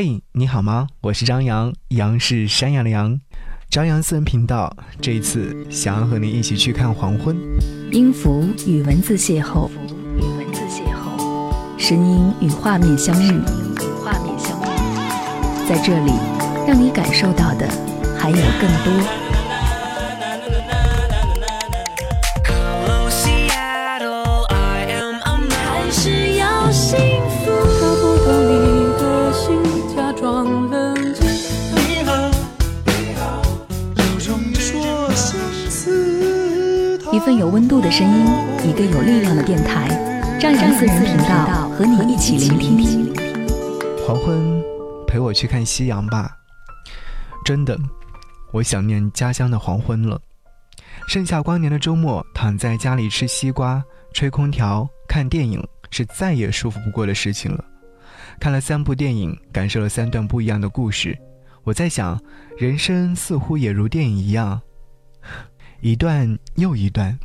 嘿，你好吗？我是张扬，杨是山羊的羊。张扬私人频道，这一次想要和你一起去看黄昏。音符与文字邂逅，与文字邂逅，声音与画面相遇，与画面相遇，在这里，让你感受到的还有更多。份有温度的声音，一个有力量的电台，张扬私人频道和你一起聆听。黄昏，陪我去看夕阳吧。真的，我想念家乡的黄昏了。盛夏光年的周末，躺在家里吃西瓜、吹空调、看电影，是再也舒服不过的事情了。看了三部电影，感受了三段不一样的故事。我在想，人生似乎也如电影一样。一段又一段，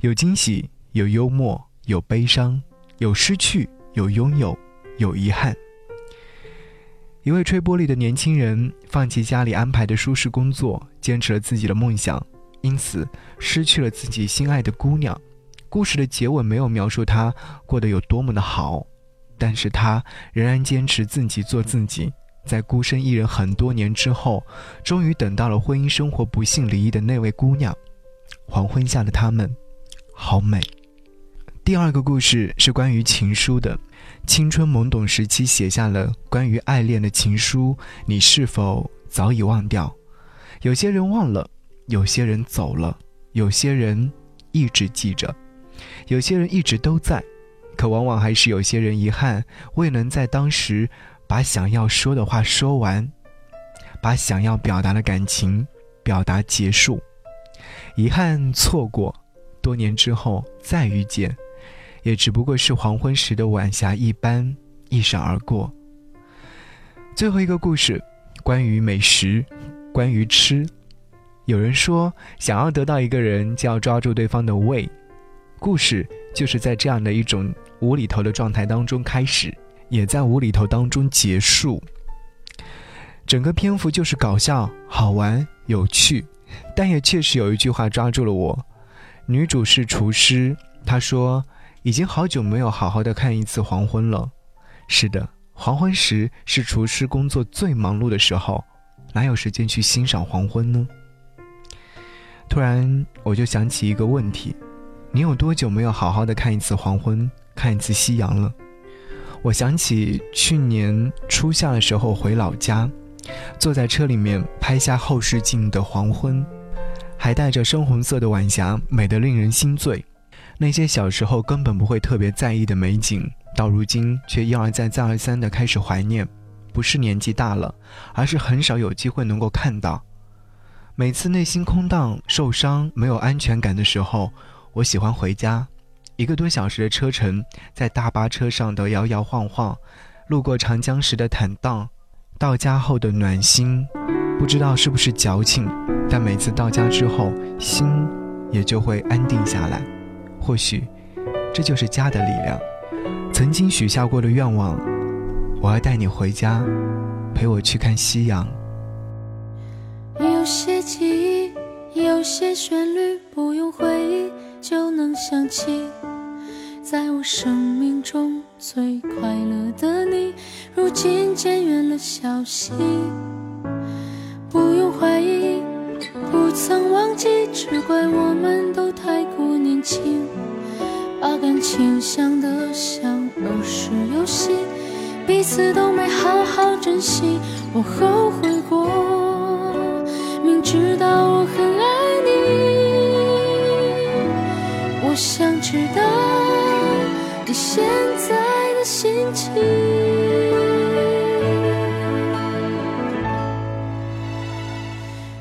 有惊喜，有幽默，有悲伤，有失去，有拥有，有遗憾。一位吹玻璃的年轻人，放弃家里安排的舒适工作，坚持了自己的梦想，因此失去了自己心爱的姑娘。故事的结尾没有描述他过得有多么的好，但是他仍然坚持自己做自己。在孤身一人很多年之后，终于等到了婚姻生活不幸离异的那位姑娘。黄昏下的他们，好美。第二个故事是关于情书的。青春懵懂时期写下了关于爱恋的情书，你是否早已忘掉？有些人忘了，有些人走了，有些人一直记着，有些人一直都在，可往往还是有些人遗憾未能在当时。把想要说的话说完，把想要表达的感情表达结束，遗憾错过，多年之后再遇见，也只不过是黄昏时的晚霞一般一闪而过。最后一个故事，关于美食，关于吃。有人说，想要得到一个人，就要抓住对方的胃。故事就是在这样的一种无厘头的状态当中开始。也在无厘头当中结束。整个篇幅就是搞笑、好玩、有趣，但也确实有一句话抓住了我。女主是厨师，她说：“已经好久没有好好的看一次黄昏了。”是的，黄昏时是厨师工作最忙碌的时候，哪有时间去欣赏黄昏呢？突然，我就想起一个问题：你有多久没有好好的看一次黄昏、看一次夕阳了？我想起去年初夏的时候回老家，坐在车里面拍下后视镜的黄昏，还带着深红色的晚霞，美得令人心醉。那些小时候根本不会特别在意的美景，到如今却一而再再而三的开始怀念。不是年纪大了，而是很少有机会能够看到。每次内心空荡、受伤、没有安全感的时候，我喜欢回家。一个多小时的车程，在大巴车上的摇摇晃晃，路过长江时的坦荡，到家后的暖心，不知道是不是矫情，但每次到家之后，心也就会安定下来。或许，这就是家的力量。曾经许下过的愿望，我要带你回家，陪我去看夕阳。有些记忆，有些旋律，不用回忆就能想起。在我生命中最快乐的你，如今渐远了消息。不用怀疑，不曾忘记，只怪我们都太过年轻，把感情想得像儿时游戏，彼此都没好好珍惜。我后悔过，明知道我很爱我想知道你。现在的心情，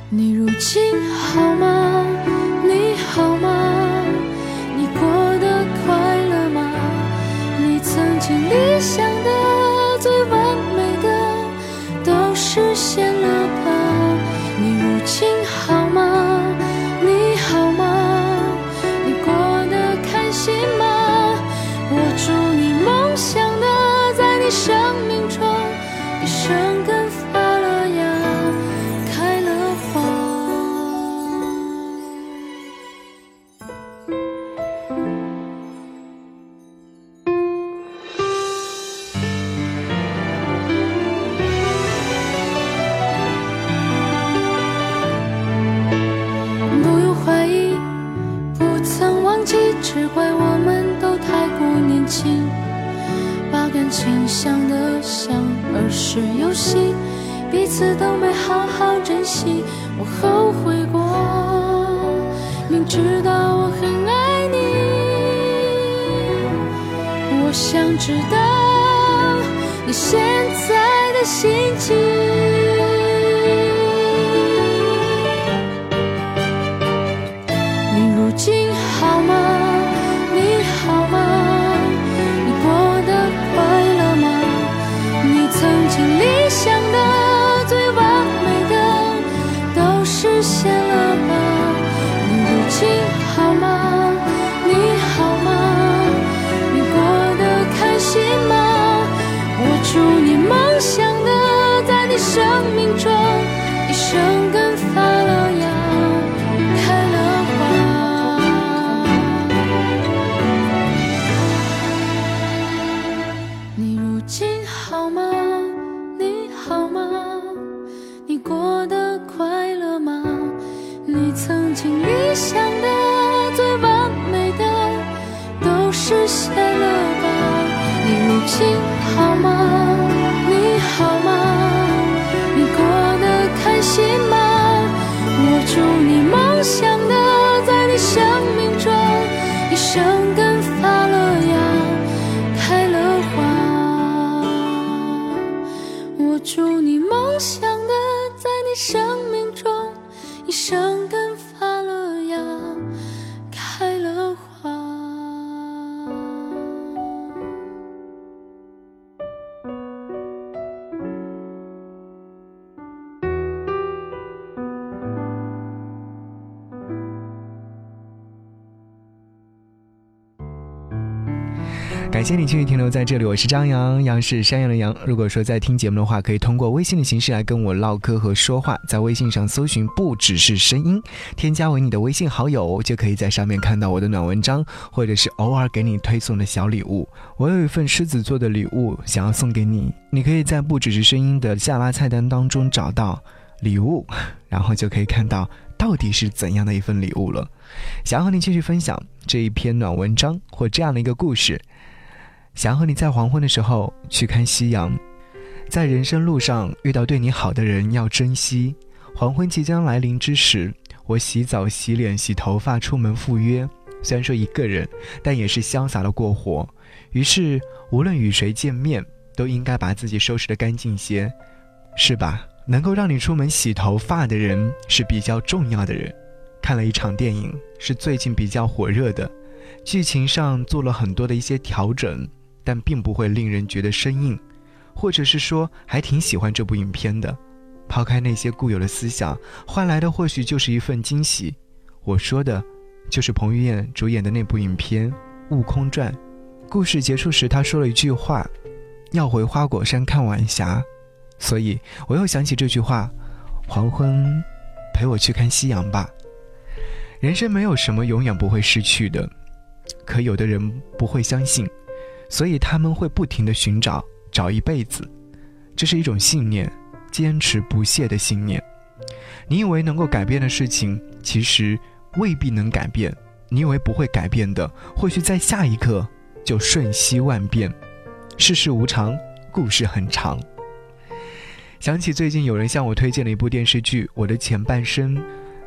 你如今好吗？你好吗？想的，在你生命中。生根发了芽，开了花。不用怀疑，不曾忘记，只怪我们都太过年轻，感情像得像儿时游戏，彼此都没好好珍惜。我后悔过，明知道我很爱你，我想知道你现在的心情。你曾经理想的最完美的都实现了吧？你如今好吗？你好吗？你过得开心吗？我祝你梦想的在你生命中一生根发了芽，开了花。我祝你梦想的在你生命中生根感谢你继续停留在这里，我是张扬，杨是山羊的羊。如果说在听节目的话，可以通过微信的形式来跟我唠嗑和说话，在微信上搜寻“不只是声音”，添加为你的微信好友，就可以在上面看到我的暖文章，或者是偶尔给你推送的小礼物。我有一份狮子座的礼物想要送给你，你可以在“不只是声音”的下拉菜单当中找到礼物，然后就可以看到到底是怎样的一份礼物了。想要和你继续分享这一篇暖文章或这样的一个故事。想和你在黄昏的时候去看夕阳，在人生路上遇到对你好的人要珍惜。黄昏即将来临之时，我洗澡、洗脸、洗头发，出门赴约。虽然说一个人，但也是潇洒的过活。于是，无论与谁见面，都应该把自己收拾得干净些，是吧？能够让你出门洗头发的人是比较重要的人。看了一场电影，是最近比较火热的，剧情上做了很多的一些调整。但并不会令人觉得生硬，或者是说还挺喜欢这部影片的。抛开那些固有的思想，换来的或许就是一份惊喜。我说的，就是彭于晏主演的那部影片《悟空传》。故事结束时，他说了一句话：“要回花果山看晚霞。”所以我又想起这句话：“黄昏，陪我去看夕阳吧。”人生没有什么永远不会失去的，可有的人不会相信。所以他们会不停地寻找，找一辈子，这是一种信念，坚持不懈的信念。你以为能够改变的事情，其实未必能改变；你以为不会改变的，或许在下一刻就瞬息万变。世事无常，故事很长。想起最近有人向我推荐了一部电视剧《我的前半生》，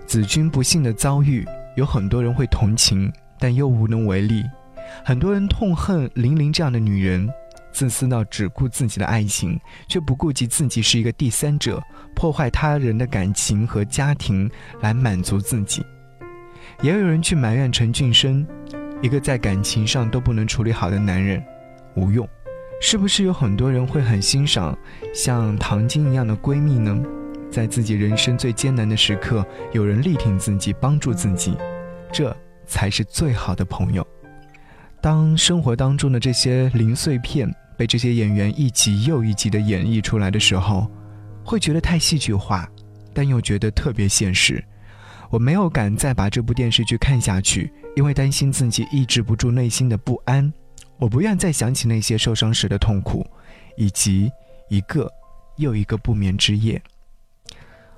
子君不幸的遭遇，有很多人会同情，但又无能为力。很多人痛恨玲玲这样的女人，自私到只顾自己的爱情，却不顾及自己是一个第三者，破坏他人的感情和家庭来满足自己。也有人去埋怨陈俊生，一个在感情上都不能处理好的男人，无用。是不是有很多人会很欣赏像唐晶一样的闺蜜呢？在自己人生最艰难的时刻，有人力挺自己，帮助自己，这才是最好的朋友。当生活当中的这些零碎片被这些演员一集又一集的演绎出来的时候，会觉得太戏剧化，但又觉得特别现实。我没有敢再把这部电视剧看下去，因为担心自己抑制不住内心的不安。我不愿再想起那些受伤时的痛苦，以及一个又一个不眠之夜。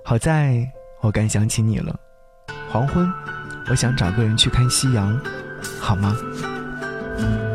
好在我敢想起你了，黄昏，我想找个人去看夕阳，好吗？Bye.